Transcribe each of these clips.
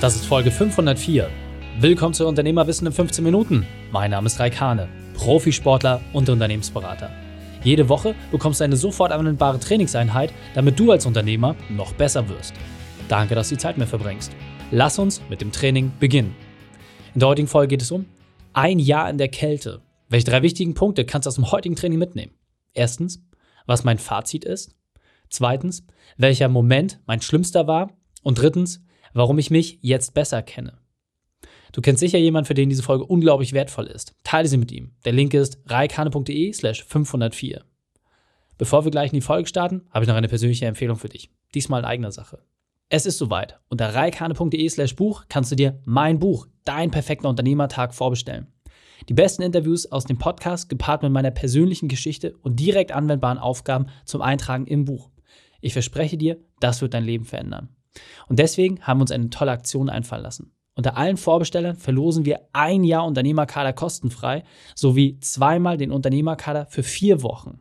Das ist Folge 504. Willkommen zu Unternehmerwissen in 15 Minuten. Mein Name ist Raikane, Profisportler und Unternehmensberater. Jede Woche bekommst du eine sofort anwendbare Trainingseinheit, damit du als Unternehmer noch besser wirst. Danke, dass du die Zeit mit verbringst. Lass uns mit dem Training beginnen. In der heutigen Folge geht es um ein Jahr in der Kälte. Welche drei wichtigen Punkte kannst du aus dem heutigen Training mitnehmen? Erstens, was mein Fazit ist. Zweitens, welcher Moment mein schlimmster war. Und drittens, warum ich mich jetzt besser kenne. Du kennst sicher jemanden, für den diese Folge unglaublich wertvoll ist. Teile sie mit ihm. Der Link ist reikane.de slash 504. Bevor wir gleich in die Folge starten, habe ich noch eine persönliche Empfehlung für dich. Diesmal in eigener Sache. Es ist soweit. Unter reikane.de slash Buch kannst du dir mein Buch, Dein perfekter Unternehmertag, vorbestellen. Die besten Interviews aus dem Podcast gepaart mit meiner persönlichen Geschichte und direkt anwendbaren Aufgaben zum Eintragen im Buch. Ich verspreche dir, das wird dein Leben verändern. Und deswegen haben wir uns eine tolle Aktion einfallen lassen. Unter allen Vorbestellern verlosen wir ein Jahr Unternehmerkader kostenfrei sowie zweimal den Unternehmerkader für vier Wochen.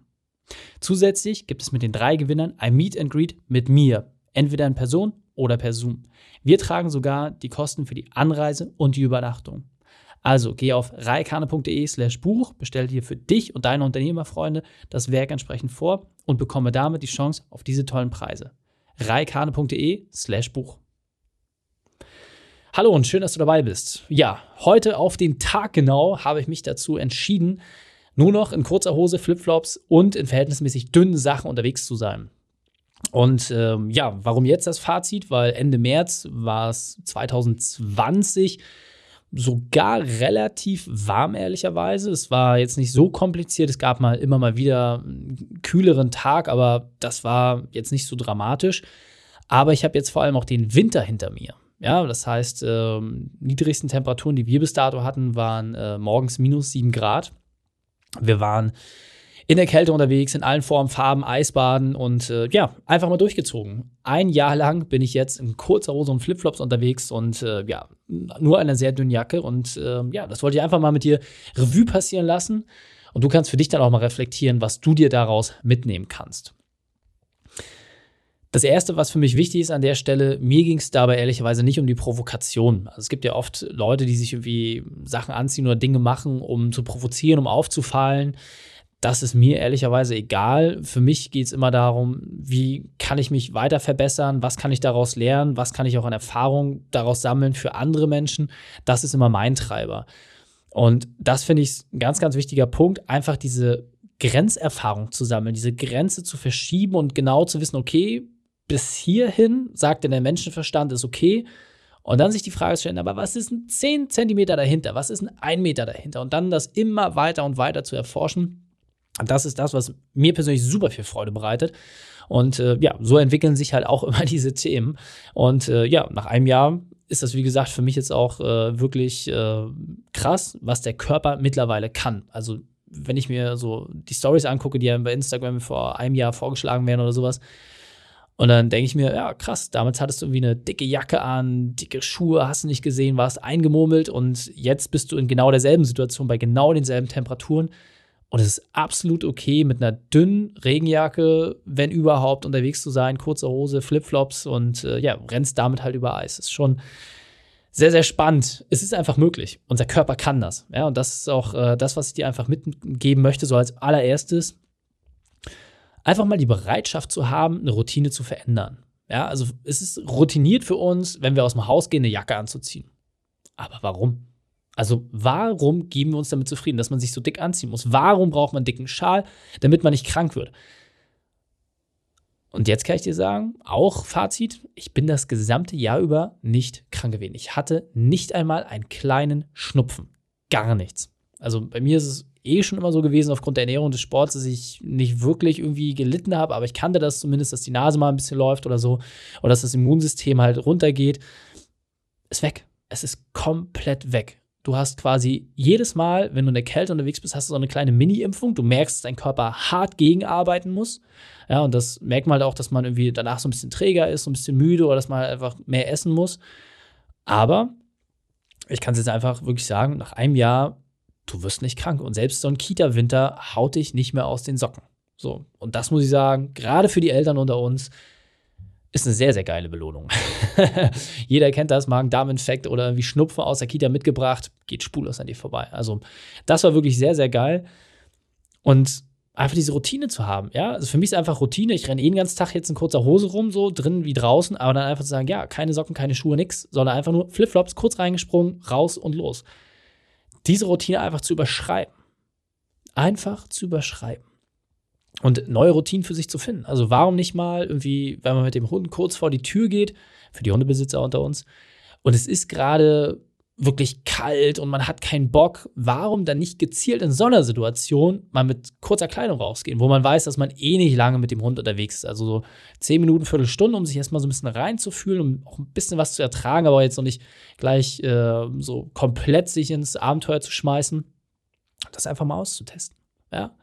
Zusätzlich gibt es mit den drei Gewinnern ein Meet and Greet mit mir, entweder in Person oder per Zoom. Wir tragen sogar die Kosten für die Anreise und die Übernachtung. Also geh auf reikane.de slash Buch, bestell dir für dich und deine Unternehmerfreunde das Werk entsprechend vor und bekomme damit die Chance auf diese tollen Preise reikane.de slash Buch. Hallo und schön, dass du dabei bist. Ja, heute auf den Tag genau habe ich mich dazu entschieden, nur noch in kurzer Hose, Flipflops und in verhältnismäßig dünnen Sachen unterwegs zu sein. Und ähm, ja, warum jetzt das Fazit? Weil Ende März war es 2020 sogar relativ warm, ehrlicherweise. Es war jetzt nicht so kompliziert. Es gab mal immer mal wieder einen kühleren Tag, aber das war jetzt nicht so dramatisch. Aber ich habe jetzt vor allem auch den Winter hinter mir. Ja, das heißt, äh, niedrigsten Temperaturen, die wir bis dato hatten, waren äh, morgens minus 7 Grad. Wir waren in der Kälte unterwegs, in allen Formen, Farben, Eisbaden und äh, ja, einfach mal durchgezogen. Ein Jahr lang bin ich jetzt in kurzer Hose und Flipflops unterwegs und äh, ja, nur einer sehr dünnen Jacke und äh, ja, das wollte ich einfach mal mit dir Revue passieren lassen und du kannst für dich dann auch mal reflektieren, was du dir daraus mitnehmen kannst. Das Erste, was für mich wichtig ist an der Stelle, mir ging es dabei ehrlicherweise nicht um die Provokation. Also es gibt ja oft Leute, die sich irgendwie Sachen anziehen oder Dinge machen, um zu provozieren, um aufzufallen das ist mir ehrlicherweise egal. Für mich geht es immer darum, wie kann ich mich weiter verbessern, was kann ich daraus lernen, was kann ich auch an Erfahrung daraus sammeln für andere Menschen. Das ist immer mein Treiber. Und das finde ich ein ganz, ganz wichtiger Punkt, einfach diese Grenzerfahrung zu sammeln, diese Grenze zu verschieben und genau zu wissen, okay, bis hierhin sagt denn der Menschenverstand, ist okay. Und dann sich die Frage stellen, aber was ist ein 10 Zentimeter dahinter? Was ist ein 1 Meter dahinter? Und dann das immer weiter und weiter zu erforschen das ist das, was mir persönlich super viel Freude bereitet. Und äh, ja, so entwickeln sich halt auch immer diese Themen. Und äh, ja, nach einem Jahr ist das, wie gesagt, für mich jetzt auch äh, wirklich äh, krass, was der Körper mittlerweile kann. Also, wenn ich mir so die Stories angucke, die ja bei Instagram vor einem Jahr vorgeschlagen werden oder sowas, und dann denke ich mir, ja, krass, damals hattest du irgendwie eine dicke Jacke an, dicke Schuhe, hast du nicht gesehen, warst eingemurmelt und jetzt bist du in genau derselben Situation, bei genau denselben Temperaturen und es ist absolut okay, mit einer dünnen Regenjacke, wenn überhaupt, unterwegs zu sein, kurze Hose, Flipflops und äh, ja, rennst damit halt über Eis. Ist schon sehr, sehr spannend. Es ist einfach möglich. Unser Körper kann das. Ja, und das ist auch äh, das, was ich dir einfach mitgeben möchte, so als allererstes. Einfach mal die Bereitschaft zu haben, eine Routine zu verändern. Ja, also es ist routiniert für uns, wenn wir aus dem Haus gehen, eine Jacke anzuziehen. Aber warum? Also warum geben wir uns damit zufrieden, dass man sich so dick anziehen muss? Warum braucht man einen dicken Schal, damit man nicht krank wird? Und jetzt kann ich dir sagen, auch Fazit, ich bin das gesamte Jahr über nicht krank gewesen. Ich hatte nicht einmal einen kleinen Schnupfen. Gar nichts. Also bei mir ist es eh schon immer so gewesen, aufgrund der Ernährung des Sports, dass ich nicht wirklich irgendwie gelitten habe, aber ich kannte das zumindest, dass die Nase mal ein bisschen läuft oder so, oder dass das Immunsystem halt runtergeht. Ist weg. Es ist komplett weg. Du hast quasi jedes Mal, wenn du in der Kälte unterwegs bist, hast du so eine kleine Mini-Impfung. Du merkst, dass dein Körper hart gegenarbeiten muss. Ja, und das merkt man halt auch, dass man irgendwie danach so ein bisschen träger ist, so ein bisschen müde oder dass man halt einfach mehr essen muss. Aber ich kann es jetzt einfach wirklich sagen, nach einem Jahr, du wirst nicht krank. Und selbst so ein Kita-Winter haut dich nicht mehr aus den Socken. So. Und das muss ich sagen, gerade für die Eltern unter uns, ist eine sehr, sehr geile Belohnung. Jeder kennt das, Magen-Darm-Infekt oder wie Schnupfen aus der Kita mitgebracht, geht spurlos an dir vorbei. Also, das war wirklich sehr, sehr geil. Und einfach diese Routine zu haben, ja. Also für mich ist einfach Routine. Ich renne eh den ganzen Tag jetzt in kurzer Hose rum, so drin wie draußen, aber dann einfach zu sagen, ja, keine Socken, keine Schuhe, nix, sondern einfach nur Flipflops, kurz reingesprungen, raus und los. Diese Routine einfach zu überschreiben. Einfach zu überschreiben und neue Routinen für sich zu finden. Also warum nicht mal irgendwie, wenn man mit dem Hund kurz vor die Tür geht, für die Hundebesitzer unter uns, und es ist gerade wirklich kalt und man hat keinen Bock, warum dann nicht gezielt in so einer Situation mal mit kurzer Kleidung rausgehen, wo man weiß, dass man eh nicht lange mit dem Hund unterwegs ist. Also so zehn Minuten, Viertelstunde, um sich erstmal so ein bisschen reinzufühlen, um auch ein bisschen was zu ertragen, aber jetzt noch nicht gleich äh, so komplett sich ins Abenteuer zu schmeißen. Das einfach mal auszutesten. Ja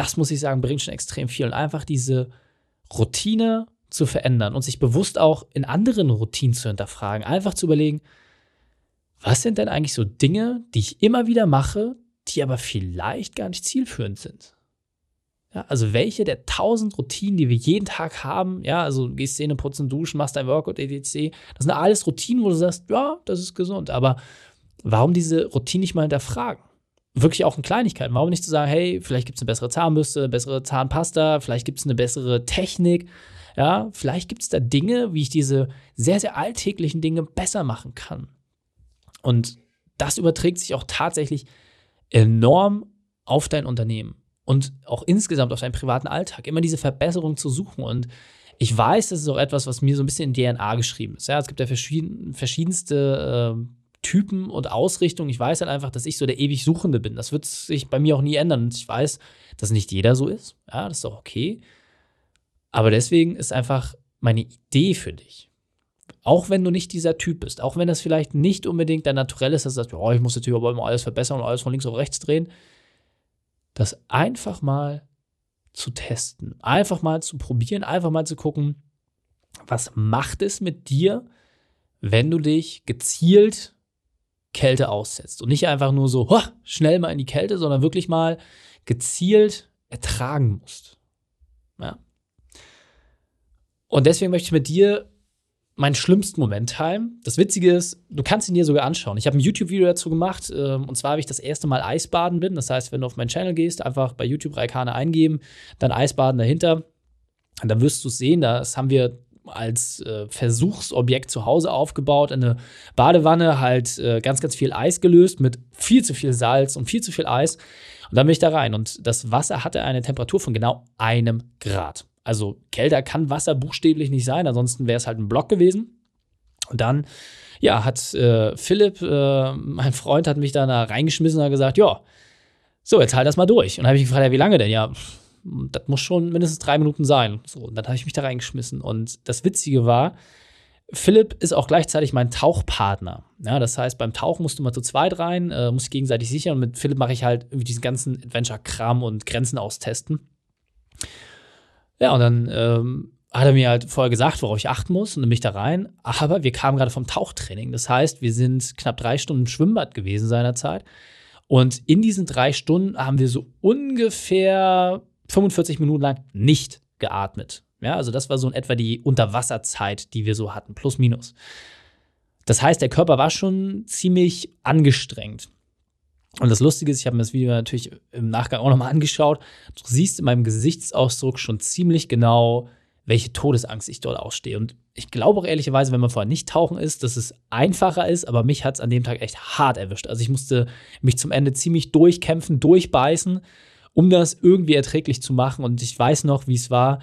das muss ich sagen, bringt schon extrem viel. Und einfach diese Routine zu verändern und sich bewusst auch in anderen Routinen zu hinterfragen. Einfach zu überlegen, was sind denn eigentlich so Dinge, die ich immer wieder mache, die aber vielleicht gar nicht zielführend sind? Ja, also welche der tausend Routinen, die wir jeden Tag haben, ja, also gehst Zähne putzen, duschen, machst dein Workout, etc., das sind alles Routinen, wo du sagst, ja, das ist gesund, aber warum diese Routine nicht mal hinterfragen? Wirklich auch in Kleinigkeiten. Warum nicht zu sagen, hey, vielleicht gibt es eine bessere Zahnbürste, bessere Zahnpasta, vielleicht gibt es eine bessere Technik. Ja, vielleicht gibt es da Dinge, wie ich diese sehr, sehr alltäglichen Dinge besser machen kann. Und das überträgt sich auch tatsächlich enorm auf dein Unternehmen und auch insgesamt auf deinen privaten Alltag. Immer diese Verbesserung zu suchen. Und ich weiß, das ist auch etwas, was mir so ein bisschen in DNA geschrieben ist. Ja, es gibt ja verschieden, verschiedenste äh, Typen und Ausrichtung. Ich weiß halt einfach, dass ich so der ewig Suchende bin. Das wird sich bei mir auch nie ändern. Und ich weiß, dass nicht jeder so ist. Ja, das ist auch okay. Aber deswegen ist einfach meine Idee für dich. Auch wenn du nicht dieser Typ bist, auch wenn das vielleicht nicht unbedingt dein Naturell ist, dass du sagst, oh, ich muss hier aber immer alles verbessern und alles von links auf rechts drehen, das einfach mal zu testen, einfach mal zu probieren, einfach mal zu gucken, was macht es mit dir, wenn du dich gezielt Kälte aussetzt. Und nicht einfach nur so ho, schnell mal in die Kälte, sondern wirklich mal gezielt ertragen musst. Ja. Und deswegen möchte ich mit dir meinen schlimmsten Moment teilen. Das Witzige ist, du kannst ihn dir sogar anschauen. Ich habe ein YouTube-Video dazu gemacht. Ähm, und zwar habe ich das erste Mal Eisbaden bin. Das heißt, wenn du auf meinen Channel gehst, einfach bei YouTube Raikane eingeben, dann Eisbaden dahinter. Und dann wirst du es sehen. Das haben wir als äh, Versuchsobjekt zu Hause aufgebaut, in eine Badewanne halt äh, ganz, ganz viel Eis gelöst mit viel zu viel Salz und viel zu viel Eis. Und dann bin ich da rein und das Wasser hatte eine Temperatur von genau einem Grad. Also kälter kann Wasser buchstäblich nicht sein, ansonsten wäre es halt ein Block gewesen. Und dann, ja, hat äh, Philipp, äh, mein Freund, hat mich da reingeschmissen und hat gesagt, ja, so, jetzt halt das mal durch. Und habe ich gefragt, ja, wie lange denn? Ja, das muss schon mindestens drei Minuten sein. So, und dann habe ich mich da reingeschmissen. Und das Witzige war, Philipp ist auch gleichzeitig mein Tauchpartner. Ja, das heißt, beim Tauchen musst du mal zu zweit rein, äh, muss ich gegenseitig sichern. Und mit Philipp mache ich halt diesen ganzen Adventure-Kram und Grenzen austesten. Ja, und dann ähm, hat er mir halt vorher gesagt, worauf ich achten muss, und dann bin da rein. Aber wir kamen gerade vom Tauchtraining. Das heißt, wir sind knapp drei Stunden im Schwimmbad gewesen seinerzeit. Und in diesen drei Stunden haben wir so ungefähr 45 Minuten lang nicht geatmet. Ja, also das war so in etwa die Unterwasserzeit, die wir so hatten, plus minus. Das heißt, der Körper war schon ziemlich angestrengt. Und das Lustige ist, ich habe mir das Video natürlich im Nachgang auch nochmal angeschaut. Du siehst in meinem Gesichtsausdruck schon ziemlich genau, welche Todesangst ich dort ausstehe. Und ich glaube auch ehrlicherweise, wenn man vorher nicht tauchen ist, dass es einfacher ist, aber mich hat es an dem Tag echt hart erwischt. Also ich musste mich zum Ende ziemlich durchkämpfen, durchbeißen um das irgendwie erträglich zu machen. Und ich weiß noch, wie es war,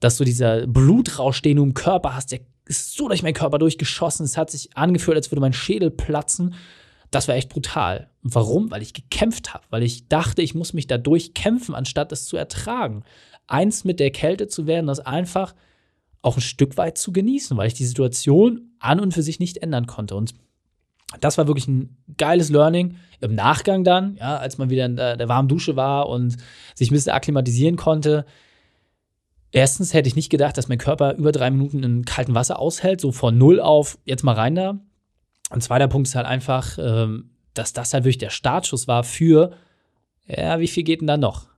dass du dieser Blutrausch, den du im Körper hast, der ist so durch meinen Körper durchgeschossen. Es hat sich angefühlt, als würde mein Schädel platzen. Das war echt brutal. Warum? Weil ich gekämpft habe, weil ich dachte, ich muss mich da durchkämpfen, anstatt es zu ertragen. Eins mit der Kälte zu werden, das einfach auch ein Stück weit zu genießen, weil ich die Situation an und für sich nicht ändern konnte. Und das war wirklich ein geiles Learning. Im Nachgang dann, ja, als man wieder in der, der warmen Dusche war und sich ein bisschen akklimatisieren konnte. Erstens hätte ich nicht gedacht, dass mein Körper über drei Minuten in kaltem Wasser aushält, so von null auf jetzt mal rein da. Und zweiter Punkt ist halt einfach, ähm, dass das halt wirklich der Startschuss war für, ja, wie viel geht denn da noch?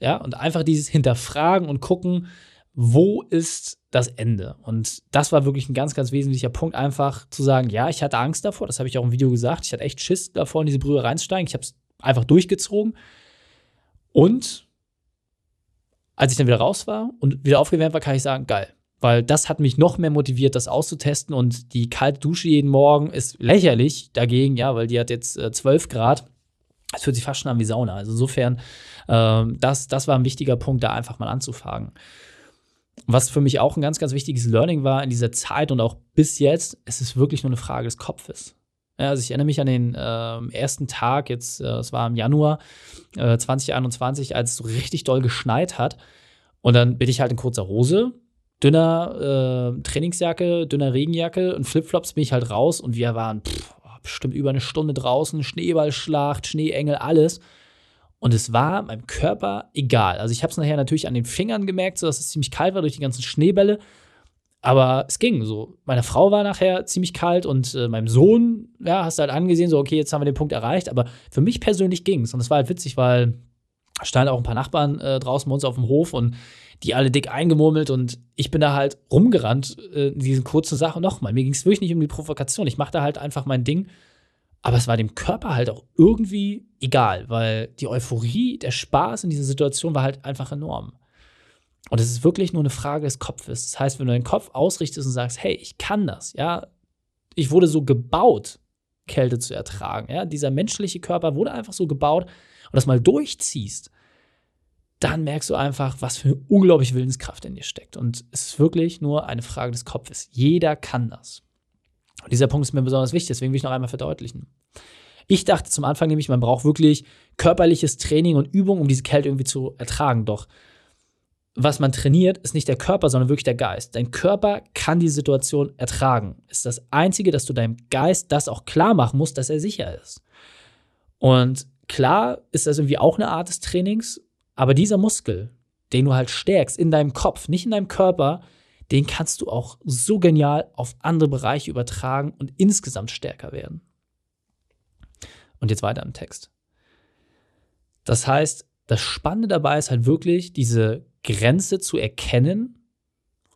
Ja, und einfach dieses Hinterfragen und gucken, wo ist das Ende. Und das war wirklich ein ganz, ganz wesentlicher Punkt, einfach zu sagen, ja, ich hatte Angst davor, das habe ich auch im Video gesagt, ich hatte echt Schiss davor, in diese Brühe reinzusteigen. Ich habe es einfach durchgezogen. Und als ich dann wieder raus war und wieder aufgewärmt war, kann ich sagen, geil. Weil das hat mich noch mehr motiviert, das auszutesten. Und die kalte Dusche jeden Morgen ist lächerlich dagegen, ja, weil die hat jetzt äh, 12 Grad. Das fühlt sich fast schon an wie Sauna. Also insofern, äh, das, das war ein wichtiger Punkt, da einfach mal anzufangen. Was für mich auch ein ganz, ganz wichtiges Learning war in dieser Zeit und auch bis jetzt, es ist wirklich nur eine Frage des Kopfes. Ja, also ich erinnere mich an den äh, ersten Tag, jetzt, äh, es war im Januar äh, 2021, als es so richtig doll geschneit hat. Und dann bin ich halt in kurzer Hose, dünner äh, Trainingsjacke, dünner Regenjacke und Flipflops bin ich halt raus und wir waren pff, bestimmt über eine Stunde draußen, Schneeballschlacht, Schneeengel, alles. Und es war meinem Körper egal. Also ich habe es nachher natürlich an den Fingern gemerkt, so dass es ziemlich kalt war durch die ganzen Schneebälle. Aber es ging so. Meine Frau war nachher ziemlich kalt und äh, meinem Sohn, ja, hast du halt angesehen, so, okay, jetzt haben wir den Punkt erreicht. Aber für mich persönlich ging es. Und es war halt witzig, weil standen auch ein paar Nachbarn äh, draußen bei uns auf dem Hof und die alle dick eingemurmelt und ich bin da halt rumgerannt äh, in diesen kurzen Sachen. Nochmal, mir ging es wirklich nicht um die Provokation. Ich machte halt einfach mein Ding. Aber es war dem Körper halt auch irgendwie egal, weil die Euphorie, der Spaß in dieser Situation war halt einfach enorm. Und es ist wirklich nur eine Frage des Kopfes. Das heißt, wenn du deinen Kopf ausrichtest und sagst, hey, ich kann das, ja, ich wurde so gebaut, Kälte zu ertragen, ja, dieser menschliche Körper wurde einfach so gebaut und das mal durchziehst, dann merkst du einfach, was für eine unglaubliche Willenskraft in dir steckt. Und es ist wirklich nur eine Frage des Kopfes. Jeder kann das. Und dieser Punkt ist mir besonders wichtig, deswegen will ich noch einmal verdeutlichen. Ich dachte zum Anfang nämlich, man braucht wirklich körperliches Training und Übung, um diese Kälte irgendwie zu ertragen. Doch was man trainiert, ist nicht der Körper, sondern wirklich der Geist. Dein Körper kann die Situation ertragen. Ist das Einzige, dass du deinem Geist das auch klar machen musst, dass er sicher ist. Und klar ist das irgendwie auch eine Art des Trainings, aber dieser Muskel, den du halt stärkst in deinem Kopf, nicht in deinem Körper, den kannst du auch so genial auf andere Bereiche übertragen und insgesamt stärker werden. Und jetzt weiter im Text. Das heißt, das Spannende dabei ist halt wirklich, diese Grenze zu erkennen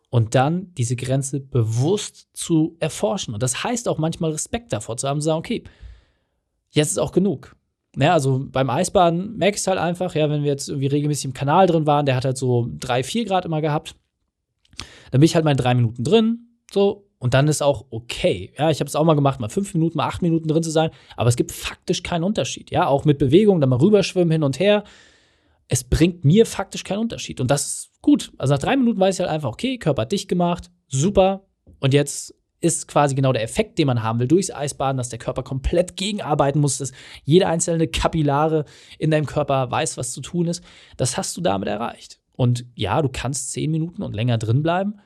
und dann diese Grenze bewusst zu erforschen. Und das heißt auch manchmal Respekt davor zu haben, zu sagen, okay, jetzt ist auch genug. Ja, also beim Eisbaden merke ich es halt einfach, ja, wenn wir jetzt irgendwie regelmäßig im Kanal drin waren, der hat halt so drei, vier Grad immer gehabt. Dann bin ich halt mal in drei Minuten drin, so, und dann ist auch okay. Ja, ich habe es auch mal gemacht, mal fünf Minuten, mal acht Minuten drin zu sein, aber es gibt faktisch keinen Unterschied. Ja, auch mit Bewegung, dann mal rüberschwimmen hin und her es bringt mir faktisch keinen Unterschied. Und das ist gut. Also nach drei Minuten weiß ich halt einfach, okay, Körper dicht gemacht, super. Und jetzt ist quasi genau der Effekt, den man haben will, durchs Eisbaden, dass der Körper komplett gegenarbeiten muss, dass jede einzelne Kapillare in deinem Körper weiß, was zu tun ist. Das hast du damit erreicht. Und ja, du kannst zehn Minuten und länger drin bleiben,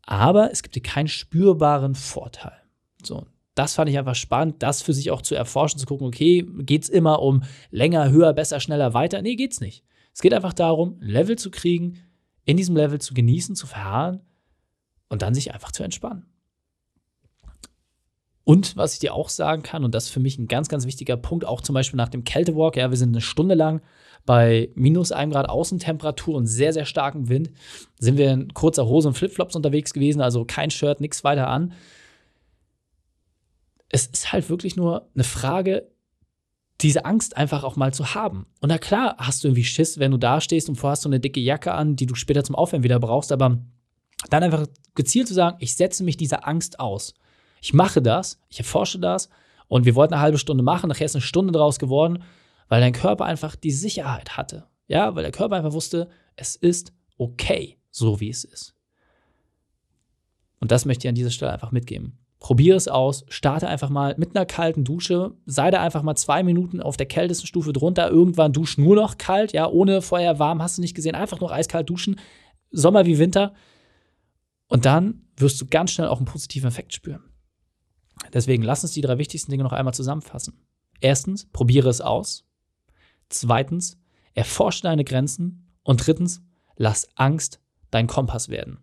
aber es gibt dir keinen spürbaren Vorteil. So, das fand ich einfach spannend, das für sich auch zu erforschen, zu gucken, okay, geht es immer um länger, höher, besser, schneller, weiter? Nee, geht's nicht. Es geht einfach darum, ein Level zu kriegen, in diesem Level zu genießen, zu verharren und dann sich einfach zu entspannen. Und was ich dir auch sagen kann, und das ist für mich ein ganz, ganz wichtiger Punkt, auch zum Beispiel nach dem Kältewalk, ja, wir sind eine Stunde lang bei minus 1 Grad Außentemperatur und sehr, sehr starkem Wind, sind wir in kurzer Hose und Flipflops unterwegs gewesen, also kein Shirt, nichts weiter an. Es ist halt wirklich nur eine Frage, diese Angst einfach auch mal zu haben. Und na klar hast du irgendwie Schiss, wenn du da stehst und vorher hast du eine dicke Jacke an, die du später zum Aufwärmen wieder brauchst, aber dann einfach gezielt zu sagen, ich setze mich dieser Angst aus. Ich mache das, ich erforsche das und wir wollten eine halbe Stunde machen, nachher ist eine Stunde draus geworden, weil dein Körper einfach die Sicherheit hatte. Ja, weil der Körper einfach wusste, es ist okay, so wie es ist. Und das möchte ich an dieser Stelle einfach mitgeben. Probiere es aus, starte einfach mal mit einer kalten Dusche, sei da einfach mal zwei Minuten auf der kältesten Stufe drunter, irgendwann dusch nur noch kalt, ja, ohne vorher warm, hast du nicht gesehen, einfach nur eiskalt duschen, Sommer wie Winter. Und dann wirst du ganz schnell auch einen positiven Effekt spüren. Deswegen lass uns die drei wichtigsten Dinge noch einmal zusammenfassen. Erstens, probiere es aus. Zweitens, erforsche deine Grenzen. Und drittens, lass Angst dein Kompass werden.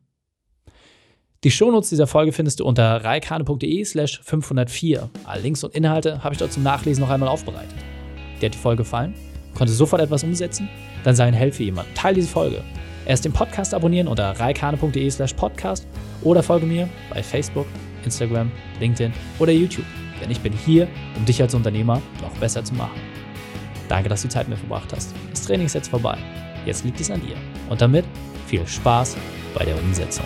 Die Shownotes dieser Folge findest du unter reikane.de slash 504. Alle Links und Inhalte habe ich dort zum Nachlesen noch einmal aufbereitet. Dir hat die Folge gefallen? Konnte sofort etwas umsetzen? Dann sei ein Held für jemanden. Teil diese Folge. Erst den Podcast abonnieren unter reikane.de slash podcast oder folge mir bei Facebook, Instagram, LinkedIn oder YouTube. Denn ich bin hier, um dich als Unternehmer noch besser zu machen. Danke, dass du Zeit mit mir verbracht hast. Das Training ist jetzt vorbei. Jetzt liegt es an dir. Und damit viel Spaß bei der Umsetzung.